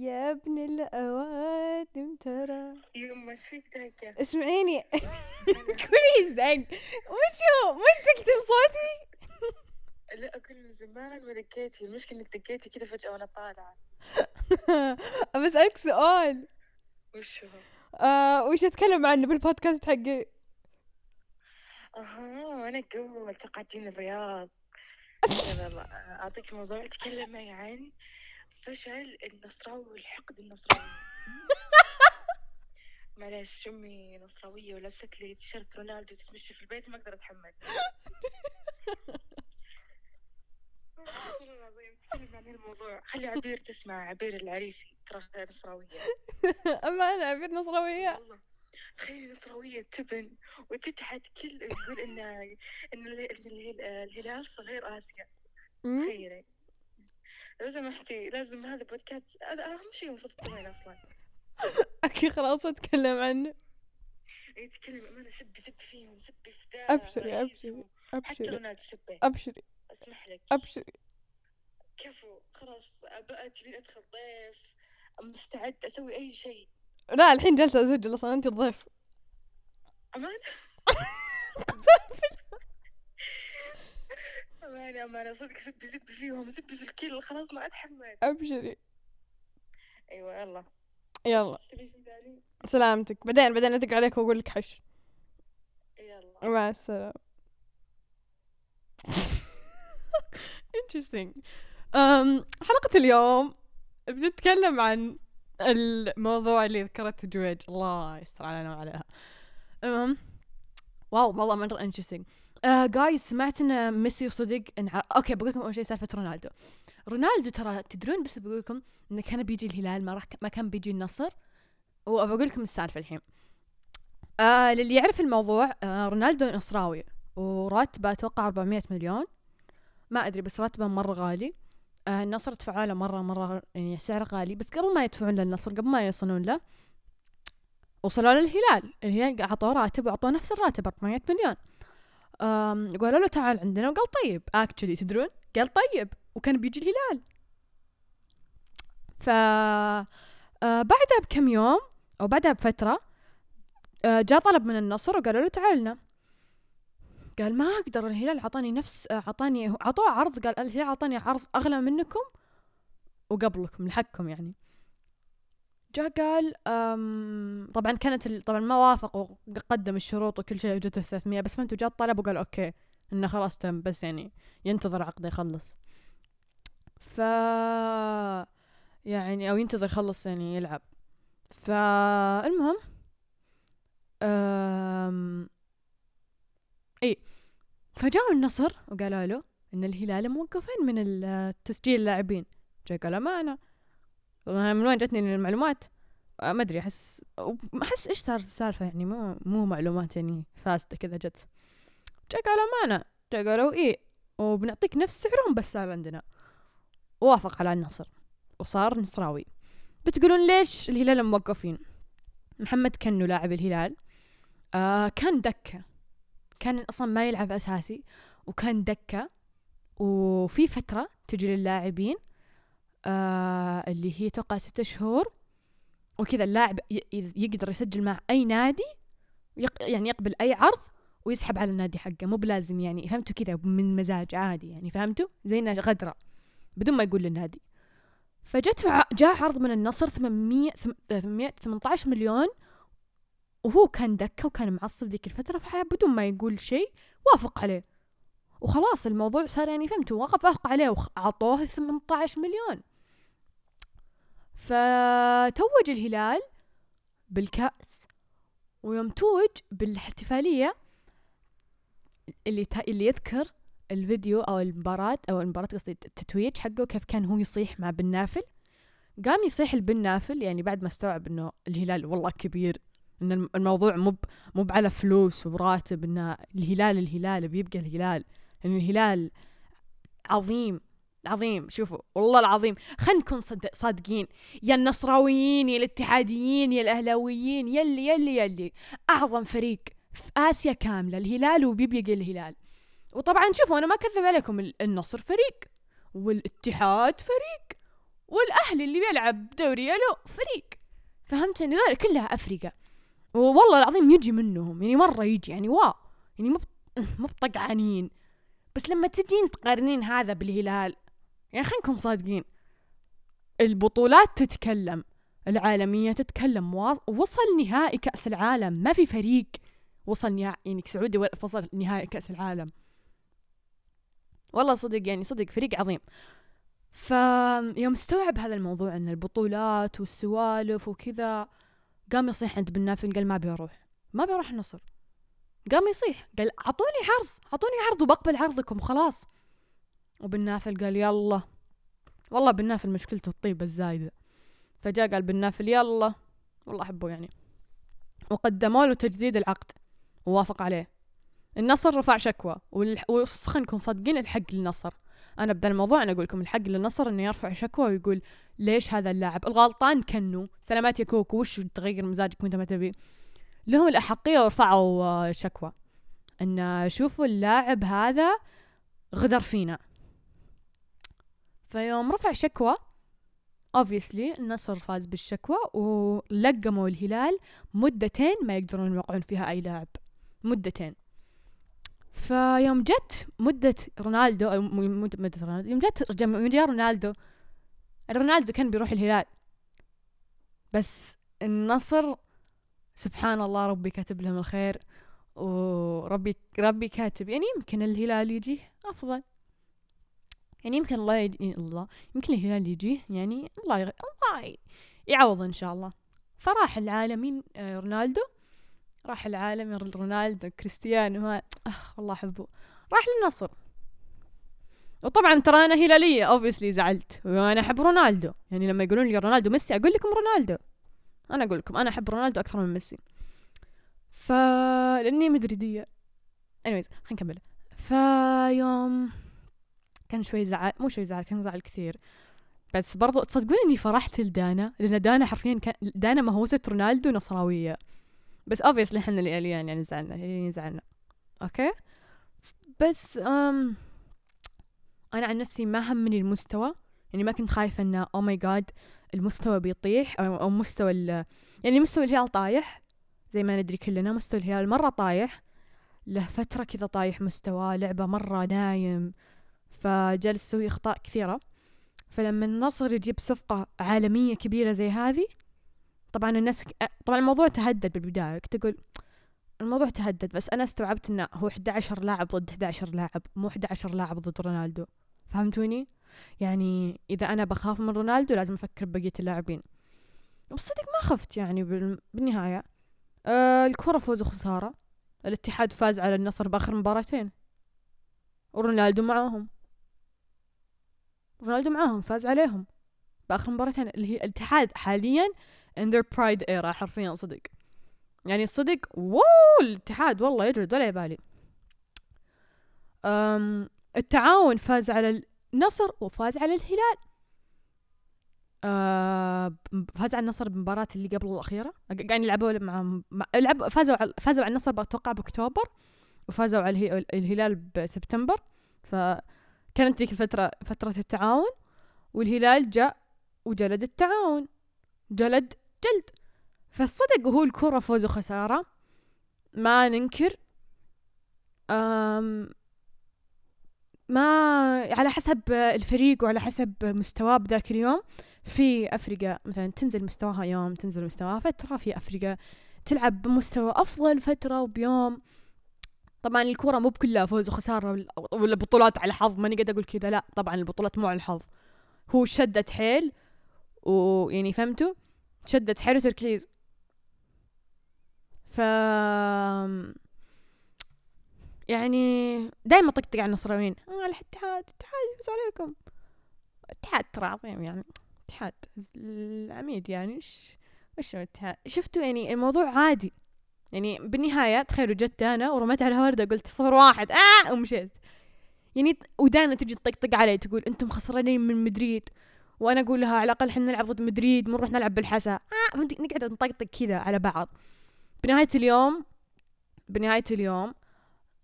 يا ابن الأوادم ترى. يما إيش فيك دايكة؟ اسمعيني. كلي زق وشو مش تقتل صوتي؟ لا أقول من زمان ما دقيتي المشكلة إنك دقيتي كذا فجأة وأنا طالعة. أبى أسألك سؤال. وش هو؟ آه وش أتكلم عنه بالبودكاست حقي؟ أها أنا قول أتوقع تجيني الرياض. لا لا لا. أعطيك موضوع تكلمي عن فشل النصراوي والحقد النصراوي. معلش أمي نصراوية ولبست لي تيشيرت رونالدو تتمشي في البيت ما أقدر أتحمل. تكلم عن الموضوع خلي عبير تسمع عبير العريفي ترى نصراوية. أما أنا عبير نصراوية. والله تخيلي نصراوية تبن وتجحد كل ال- إن ال- الهلال صغير أمم؟ تخيلي لو سمحتي لازم هذا بودكاست. هذا أهم شيء المفروض تسوين أصلا. okay خلاص أتكلم عنه. يتكلم أمانة سبي سبي فيهم سبي في ذا أبشري، رئيس أبشري، و- حتى رونالدو سبي. أبشري. أسمح لك. أبشري. كفو خلاص تبين أدخل ضيف. مستعد أسوي أي شيء. لا الحين جالسة أسجل أصلا أنت الضيف. أمان امانه امانه صدق سبي سبي فيهم سبي في الكل خلاص ما اتحمل أبشري. أيوه يلا. يلا. سلامتك. بعدين بعدين أدق عليك وأقول لك حش. يلا. مع السلامة. Interesting. um, حلقة اليوم بنتكلم عن الموضوع اللي ذكرته جويج. الله يستر علينا وعليها. المهم wow والله مرة interesting. Uh, guys سمعت إن ميسي صدق إن ع... okay بقول لكم أول شيء سالفة رونالدو. رونالدو ترى تدرون بس بقول لكم انه كان بيجي الهلال ما راح ما كان بيجي النصر. وبقول لكم السالفة الحين. آه للي يعرف الموضوع آه رونالدو نصراوي وراتبه أتوقع 400 مليون. ما أدري بس راتبه مرة غالي. آه النصر دفعوا له مرة مره يعني سعر غالي. بس قبل ما يدفعون للنصر قبل ما يوصلون له وصلوا للهلال الهلال. أعطوه راتب وأعطوه نفس الراتب 400 مليون. قالوا له تعال عندنا. وقال طيب اكشلي تدرون؟ قال طيب. وكان بيجي الهلال. ف آه بعدها بكم يوم أو بعدها بفترة آه، جاء طلب من النصر وقالوا له تعال لنا. قال ما أقدر الهلال عطاني نفس آه، عطاني عطوه عرض. قال الهلال عطاني عرض أغلى منكم وقبلكم لحقكم يعني. جاء قال طبعا كانت طبعا ما وافق وقدم الشروط وكل شيء وجته 300 بس فهمتوا جاء الطلب وقال أوكي إنه خلاص تم بس يعني ينتظر عقده يخلص. ف يعني أو ينتظر يخلص يعني يلعب. فالمهم أم... إي فجاءوا النصر وقالوا له إن الهلال موقفين من تسجيل اللاعبين. جاي قال ما أنا. أنا من وين جتني المعلومات آه، ما أدري أحس أحس إيش صار السالفة يعني مو مو معلومات يعني فاسدة كذا جت. جاي قالوا ما أنا جاي قالوا إيه وبنعطيك نفس سعرهم بس صار عندنا. وافق على النصر وصار نصراوي. بتقولون ليش الهلال موقفين؟ محمد كنو لاعب الهلال آه كان دكة. كان أصلا ما يلعب أساسي وكان دكة. وفي فترة تجي للاعبين آه اللي هي توقع ستة شهور. وكذا اللاعب يقدر يسجل مع أي نادي يعني يقبل أي عرض ويسحب على النادي حقه. مو بلازم يعني فهمتوا كذا؟ من مزاج عادي يعني فهمتوا؟ زي إنه غدرة بدون ما يقول للنادي. فجته ع- جاء عرض من النصر 800 ثم- 818 مليون. وهو كان دكة وكان معصب ذيك الفترة فحياة بدون ما يقول شيء وافق عليه. وخلاص الموضوع صار يعني فهمتوا؟ وقف وافق عليه وأعطوه 18 مليون. فتوج الهلال بالكأس ويوم توج بالاحتفالية اللي. اللي يذكر الفيديو أو المباراة أو المباراة قصدي التتويج حقه كيف كان هو يصيح مع بن نافل قام يصيح البن نافل يعني بعد ما استوعب إنه الهلال والله كبير الم- الموضوع مو مو على فلوس وراتب ان الهلال الهلال بيبقى الهلال إن الهلال عظيم عظيم شوفوا والله العظيم خلينا نكون صد- صادقين. يا النصراويين يا الاتحاديين يا الأهلاويين يلي يلي يلي أعظم فريق في آسيا كاملة الهلال وبيبقى الهلال. وطبعا شوفوا أنا ما أكذب عليكم ال- النصر فريق والاتحاد فريق والأهلي اللي بيلعب دوري له فريق. فهمت يعني ذول كلها افريقيا والله العظيم يجي منهم يعني مرة يجي يعني واو يعني مو مو بطقعانين بس لما تجين تقارنين هذا بالهلال يعني خلينا نكون صادقين. البطولات تتكلم العالمية تتكلم وصل نهائي كأس العالم. ما في فريق وصل نهائي يعني سعودي وصل نهائي كأس العالم. والله صدق يعني صدق فريق عظيم. فيوم استوعب هذا الموضوع إن البطولات والسوالف وكذا قام يصيح عند بن نافل قال ما ابي أروح ما ابي أروح النصر. قام يصيح قال أعطوني عرض أعطوني عرض وبقبل عرضكم وخلاص وبن نافل قال يلا. والله بن نافل مشكلته الطيبة الزايدة. فجاء قال بن نافل يلا. والله أحبه يعني. وقدموا له تجديد العقد. ووافق عليه. النصر رفع شكوى. وخلينا نكون صادقين الحق للنصر. أنا بدا الموضوع أنا أقول لكم الحق للنصر إنه يرفع شكوى ويقول ليش هذا اللاعب؟ الغلطان كنو. سلامات يا كوكو. وش تغير مزاجك وانت ما تبي؟ لهم الأحقية ورفعوا آه، شكوى. إن شوفوا اللاعب هذا غدر فينا. فيوم رفع شكوى. Obviously النصر فاز بالشكوى ولقموا الهلال مدتين ما يقدرون يوقعون فيها أي لاعب. مدتين. فيوم جت مدة رونالدو مدة رونالدو. يوم جت جاء رونالدو. رونالدو كان بيروح الهلال. بس النصر سبحان الله ربي كاتب لهم الخير وربي ربي كاتب. يعني يمكن الهلال يجي أفضل. يعني يمكن الله يجي الله يمكن الهلال يجيه يعني الله يغ... الله يعوض إن شاء الله. فراح العالمين آه، رونالدو راح العالم رونالدو كريستيانو ها أخ والله أحبه. راح للنصر. وطبعا ترى أنا هلالية اوبسلي زعلت. وأنا أحب رونالدو. يعني لما يقولون لي رونالدو ميسي أقول لكم رونالدو. أنا أقول لكم أنا أحب رونالدو أكثر من ميسي. ف لأني مدريدية. anyways خلينا نكمل. فيوم كان شوي زعل مو شوي زعل كان زعل كثير. بس برضو تصدقون إني فرحت لدانا؟ لأن دانا حرفيا كان دانا مهووسة رونالدو نصراوية. بس obviously إحنا اللي يعني زعلنا اللي زعلنا. okay؟ بس أم أنا عن نفسي ما همني المستوى. يعني ما كنت خايفة إنه أو ماي جاد المستوى بيطيح أو, أو مستوى ال يعني مستوى الهلال طايح زي ما ندري كلنا مستوى الهلال مرة طايح له فترة كذا طايح مستوى لعبة مرة نايم. فجالس يسوي أخطاء كثيرة. فلما النصر يجيب صفقة عالمية كبيرة زي هذه طبعا الناس طبعا الموضوع تهدد بالبداية. كنت أقول الموضوع تهدد بس أنا استوعبت إنه هو 11 لاعب ضد 11 لاعب مو 11 لاعب ضد رونالدو. فهمتوني؟ يعني إذا أنا بخاف من رونالدو لازم أفكر بقية اللاعبين. وصدق ما خفت يعني بالنهاية. آه الكرة فوز وخسارة. الاتحاد فاز على النصر بآخر مباراتين. ورونالدو معاهم رونالدو معاهم فاز عليهم. بآخر مباراتين اللي هي الاتحاد حاليا in their pride era حرفيا صدق. يعني الصدق واو! الاتحاد والله يجرد ولا يبالي. أم التعاون فاز على النصر وفاز على الهلال. أه فاز على النصر بمباراة اللي قبل الأخيرة. قاعدين يلعبوا مع لعب فازوا على فازوا على النصر بتوقع بأكتوبر وفازوا على الهلال بسبتمبر. ف كانت ذيك الفترة فترة التعاون والهلال جاء وجلد التعاون جلد جلد. فالصدق هو الكرة فوز وخسارة. ما ننكر أم ما على حسب الفريق وعلى حسب مستواه بذاك اليوم. في أفريقيا مثلا تنزل مستواها يوم تنزل مستواها فترة. في أفريقيا تلعب بمستوى أفضل فترة وبيوم طبعا الكورة مو بكلها فوز وخسارة ولا بطولات على الحظ ماني قاعدة أقول كذا لا طبعا البطولات مو على الحظ. هو شدة حيل ويعني فهمتوا؟ شدة حيل وتركيز. ف يعني دائما طقطق على النصراويين. آه الاتحاد الاتحاد يفوز عليكم. الاتحاد ترى عظيم يعني. اتحاد العميد يعني إيش إيش الاتحاد؟ شفتوا يعني الموضوع عادي. يعني بالنهاية تخيلوا جت دانا ورميت على وردة قلت صفر واحد. آه! ومشيت. يعني ودانا تجي تطقطق علي تقول أنتم خسرانين من مدريد. وأنا أقول لها على الأقل إحنا نلعب ضد مدريد مو نروح نلعب بالحسا. آه! نقعد نطقطق كذا على بعض. بنهاية اليوم بنهاية اليوم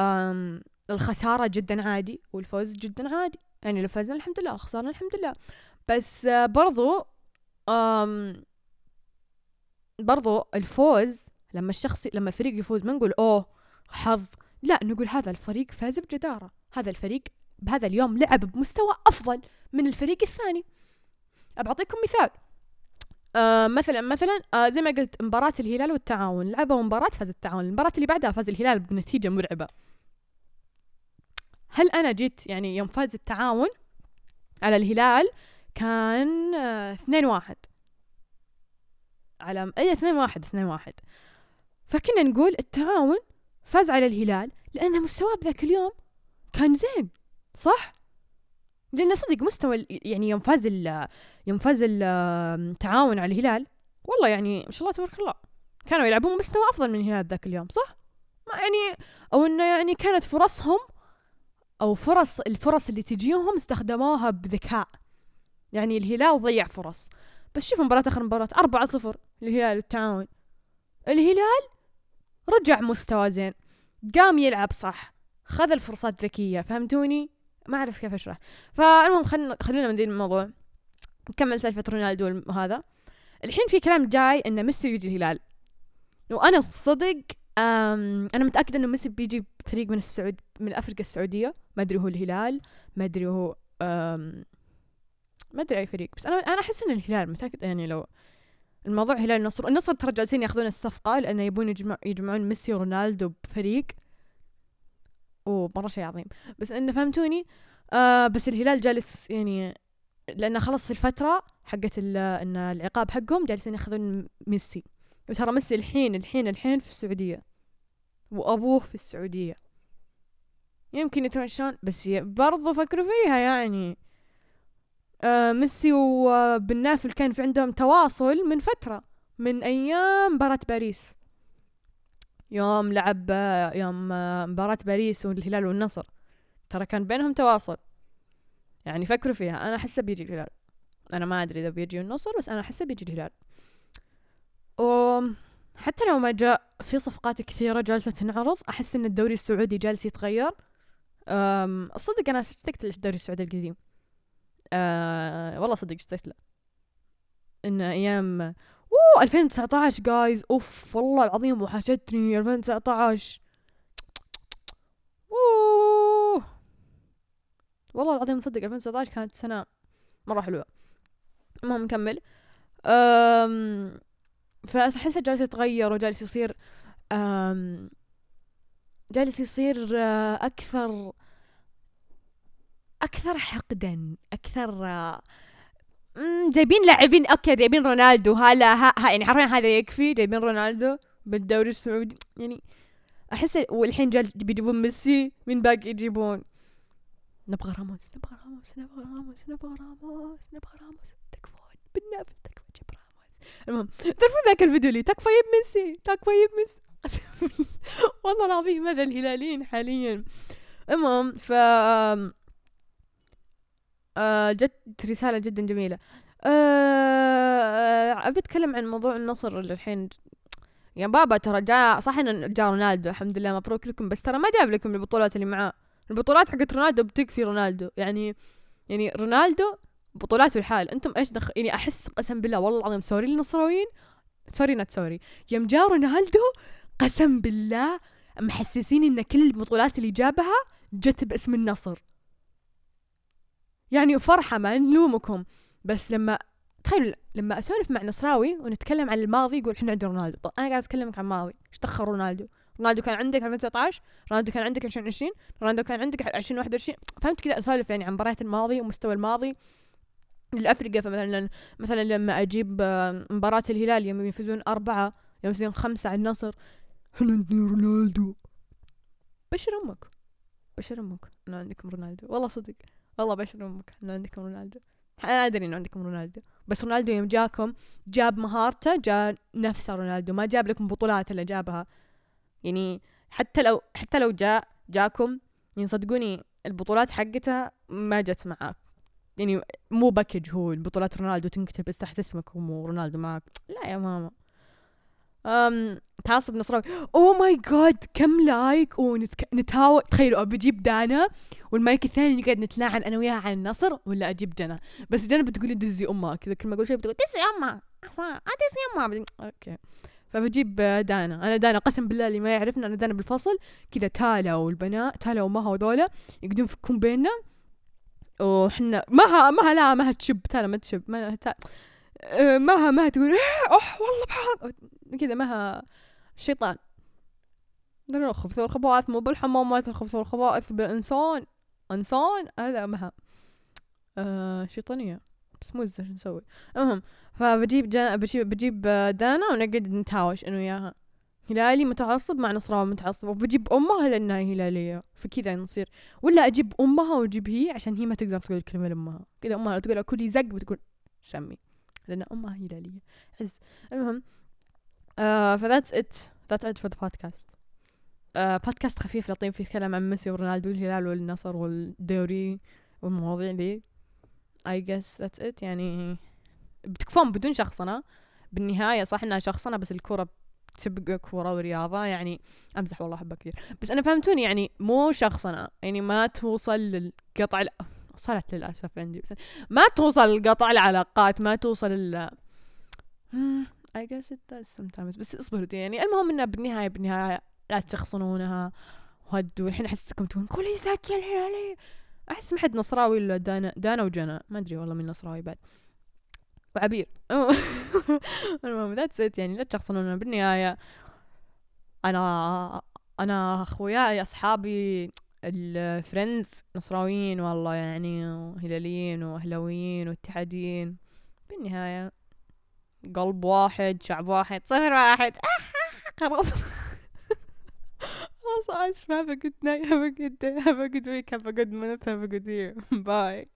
أم الخسارة جدا عادي والفوز جدا عادي. يعني لو فزنا الحمد لله خسرنا الحمد لله. بس آه، برضو برضو الفوز لما الشخص لما الفريق يفوز ما نقول أوه حظ. لا نقول هذا الفريق فاز بجدارة. هذا الفريق بهذا اليوم لعب بمستوى أفضل من الفريق الثاني. أبعطيكم مثال. آه مثلا مثلا آه زي ما قلت مباراة الهلال والتعاون. لعبوا مباراة فاز التعاون. المباراة اللي بعدها فاز الهلال بنتيجة مرعبة. هل أنا جيت يعني يوم فاز التعاون على الهلال كان آه، اثنين واحد. على اي اثنين واحد اثنين واحد. فكنا نقول التعاون فاز على الهلال لأن مستواه بذاك اليوم كان زين صح؟ لأن صدق مستوى يعني يوم فاز يوم فاز ال- التعاون على الهلال والله يعني ما شاء الله تبارك الله كانوا يلعبون مستوى أفضل من الهلال ذاك اليوم صح؟ ما يعني أو إنه يعني كانت فرصهم أو فرص الفرص اللي تجيهم استخدموها بذكاء يعني الهلال ضيع فرص بس شوف مباراة آخر مباراة أربعة صفر الهلال والتعاون الهلال رجع مستوى زين. قام يلعب صح. خذ الفرصات ذكية فهمتوني؟ ما أعرف كيف أشرح. فالمهم خلنا خلونا من ذي الموضوع. نكمل سالفة رونالدو وهذا الحين في كلام جاي إن ميسي يجي الهلال. وأنا صدق أم أنا متأكدة إنه ميسي بيجي فريق من السعود من أفريقيا السعودية. ما أدري هو الهلال ما أدري هو ما أدري أي فريق. بس أنا أنا أحس إن الهلال متأكدة يعني لو الموضوع هلال النصر. النصر ترى جالسين ياخذون الصفقة لأنه يبون يجمع يجمعون ميسي ورونالدو بفريق. اوه مرة شيء عظيم. بس انه فهمتوني آه بس الهلال جالس يعني لأنه خلص الفترة حقت إن العقاب حقهم جالسين ياخذون ميسي. وترى ميسي الحين الحين الحين في السعودية. وأبوه في السعودية. يمكن يتمشون بس برضو فكروا فيها يعني. ميسي وبن نافل كان في عندهم تواصل من فترة من أيام مباراة باريس. يوم لعب آه، يوم آه، مباراة باريس والهلال والنصر. ترى كان بينهم تواصل. يعني فكروا فيها. أنا أحسه بيجي الهلال. أنا ما أدري إذا بيجي النصر بس أنا أحسه بيجي الهلال. وحتى لو ما جاء في صفقات كثيرة جالسة تنعرض أحس إن الدوري السعودي جالس يتغير. أم، صدق أنا اشتقت للدوري السعودي القديم. أه والله صدق اشتقت له. إن أيام أوه 2019 جايز أوف والله العظيم وحشتني. 2019 أوه. والله العظيم صدق 2019 كانت سنة مرة حلوة. المهم نكمل. أم فأحسه جالس يتغير وجالس يصير أم جالس يصير آه، أكثر أكثر حقدا مم، جايبين لاعبين أوكي جايبين رونالدو. هلا ها, ها يعني حرفيا هذا يكفي جايبين رونالدو بالدوري السعودي. يعني أحس والحين جالس بيجيبون ميسي من باقي يجيبون؟ نبغى راموس نبغى راموس نبغى راموس نبغى راموس نبغى راموس. تكفون بالنافل تكفون جيب راموس. المهم تعرفون ذاك الفيديو اللي تكفى يب ميسي تكفى يب ميسي. والله العظيم هذا الهلاليين حاليا. المهم ف آه جت رسالة جدا جميلة. آه أبي أتكلم عن موضوع النصر اللي الحين يا بابا ترى جاء صح إنه جاء رونالدو الحمد لله مبروك لكم. بس ترى ما جاب لكم البطولات اللي معاه. البطولات حقت رونالدو بتكفي رونالدو. يعني يعني رونالدو بطولاته الحال. أنتم إيش دخل يعني أحس قسم بالله والله العظيم sorry للنصراويين. sorry not sorry يوم جاء رونالدو قسم بالله محسسين إن كل البطولات اللي جابها جت باسم النصر. يعني فرحة ما نلومكم. بس لما تخيلوا لما أسولف مع نصراوي ونتكلم عن الماضي يقول إحنا عندنا رونالدو. طب أنا قاعد أتكلمك عن الماضي. إيش دخل رونالدو؟ رونالدو كان عندك 2019 رونالدو كان عندك 2020 رونالدو كان عندك 2021 فهمت كذا أسولف يعني عن مباريات الماضي ومستوى الماضي. لافريقيا فمثلا مثلا لما أجيب آه، مباراة الهلال يوم يفوزون أربعة يوم يفوزون خمسة على النصر. إحنا عندنا رونالدو؟ بشر أمك. بشر أمك. انه عندكم رونالدو. والله صدق. والله بشر أمك إنه عندكم رونالدو. أنا أدري إنه عندكم رونالدو. بس رونالدو يوم جاكم جاب مهارته جاء نفسه رونالدو. ما جاب لكم بطولات اللي جابها. يعني حتى لو حتى لو جاء جاكم يعني صدقوني البطولات حقته ما جت معاك. يعني مو package هو البطولات رونالدو تنكتب بس تحت اسمك ومو رونالدو معك لا يا ماما. أم تعصب نصراوي oh my God كم like ونتهاوش تخيلوا بجيب دانا والمايك الثاني نقعد نتلاعن أنا وياها عن النصر ولا أجيب جنى بس جنى بتقول دزي أمها. كذا كل ما أقول شيء بتقول دزي أمها. أحسن. دزي أمها. okay. فبجيب دانا. أنا دانا قسم بالله اللي ما يعرفنا أنا دانا بالفصل. كذا تالا والبنات تالا ومها وذولا يقعدون يفكون بيننا. وحنا مها مها لا مها تشب تالا ما تشب ما مها مها تقول إيه أوح والله بحق كذا مها الشيطان الخبث والخبائث مو بالحمامات الخبث والخبائث بالإنسان. إنسان؟ هذا مها. آه شيطانية. بس مو شو نسوي؟ المهم فبجيب جا بجيب, بجيب دانا ونقعد نتهاوش أنا وياها. هلالي متعصب مع نصراوي متعصب وبجيب أمها لأنها هلالية. فكذا نصير. ولا أجيب أمها وأجيب هي عشان هي ما تقدر تقول الكلمة لأمها. كذا أمها تقول كلي زق بتقول شمي. لأن أمها هلاليه حز المهم ف that's it that's it for the podcast بودكاست خفيف لطيف. يتكلم عن ميسي ورونالدو والهلال والنصر والدوري والمواضيع دي. I guess that's it. يعني بتكفون بدون شخصنة. بالنهاية صح إنها شخصنة بس الكرة تبقى كورة ورياضة. يعني أمزح والله احبها كثير. بس أنا فهمتوني يعني مو شخصنة. يعني ما توصل للقطع وصلت للأسف عندي. بس ما توصل لقطع العلاقات ما توصل ال I guess it does sometimes. بس اصبروا يعني. المهم انه بالنهاية بالنهاية لا تشخصنونها وهدوا الحين احسكم تقولون كل ساكي الهلالي أحس ما حد نصراوي إلا دانا دانا وجنا. ما أدري والله من نصراوي بعد. وعبير. المهم that's it يعني. لا تشخصنون بالنهاية أنا أنا أخوياي أصحابي ال friends نصراويين والله يعني وهلاليين وأهلاويين واتحاديين. بالنهاية قلب واحد شعب واحد صف واحد. خلاص. خلاص اسف have a good night. Have a good day. Have a good week. Have a good month. Have good year. Bye.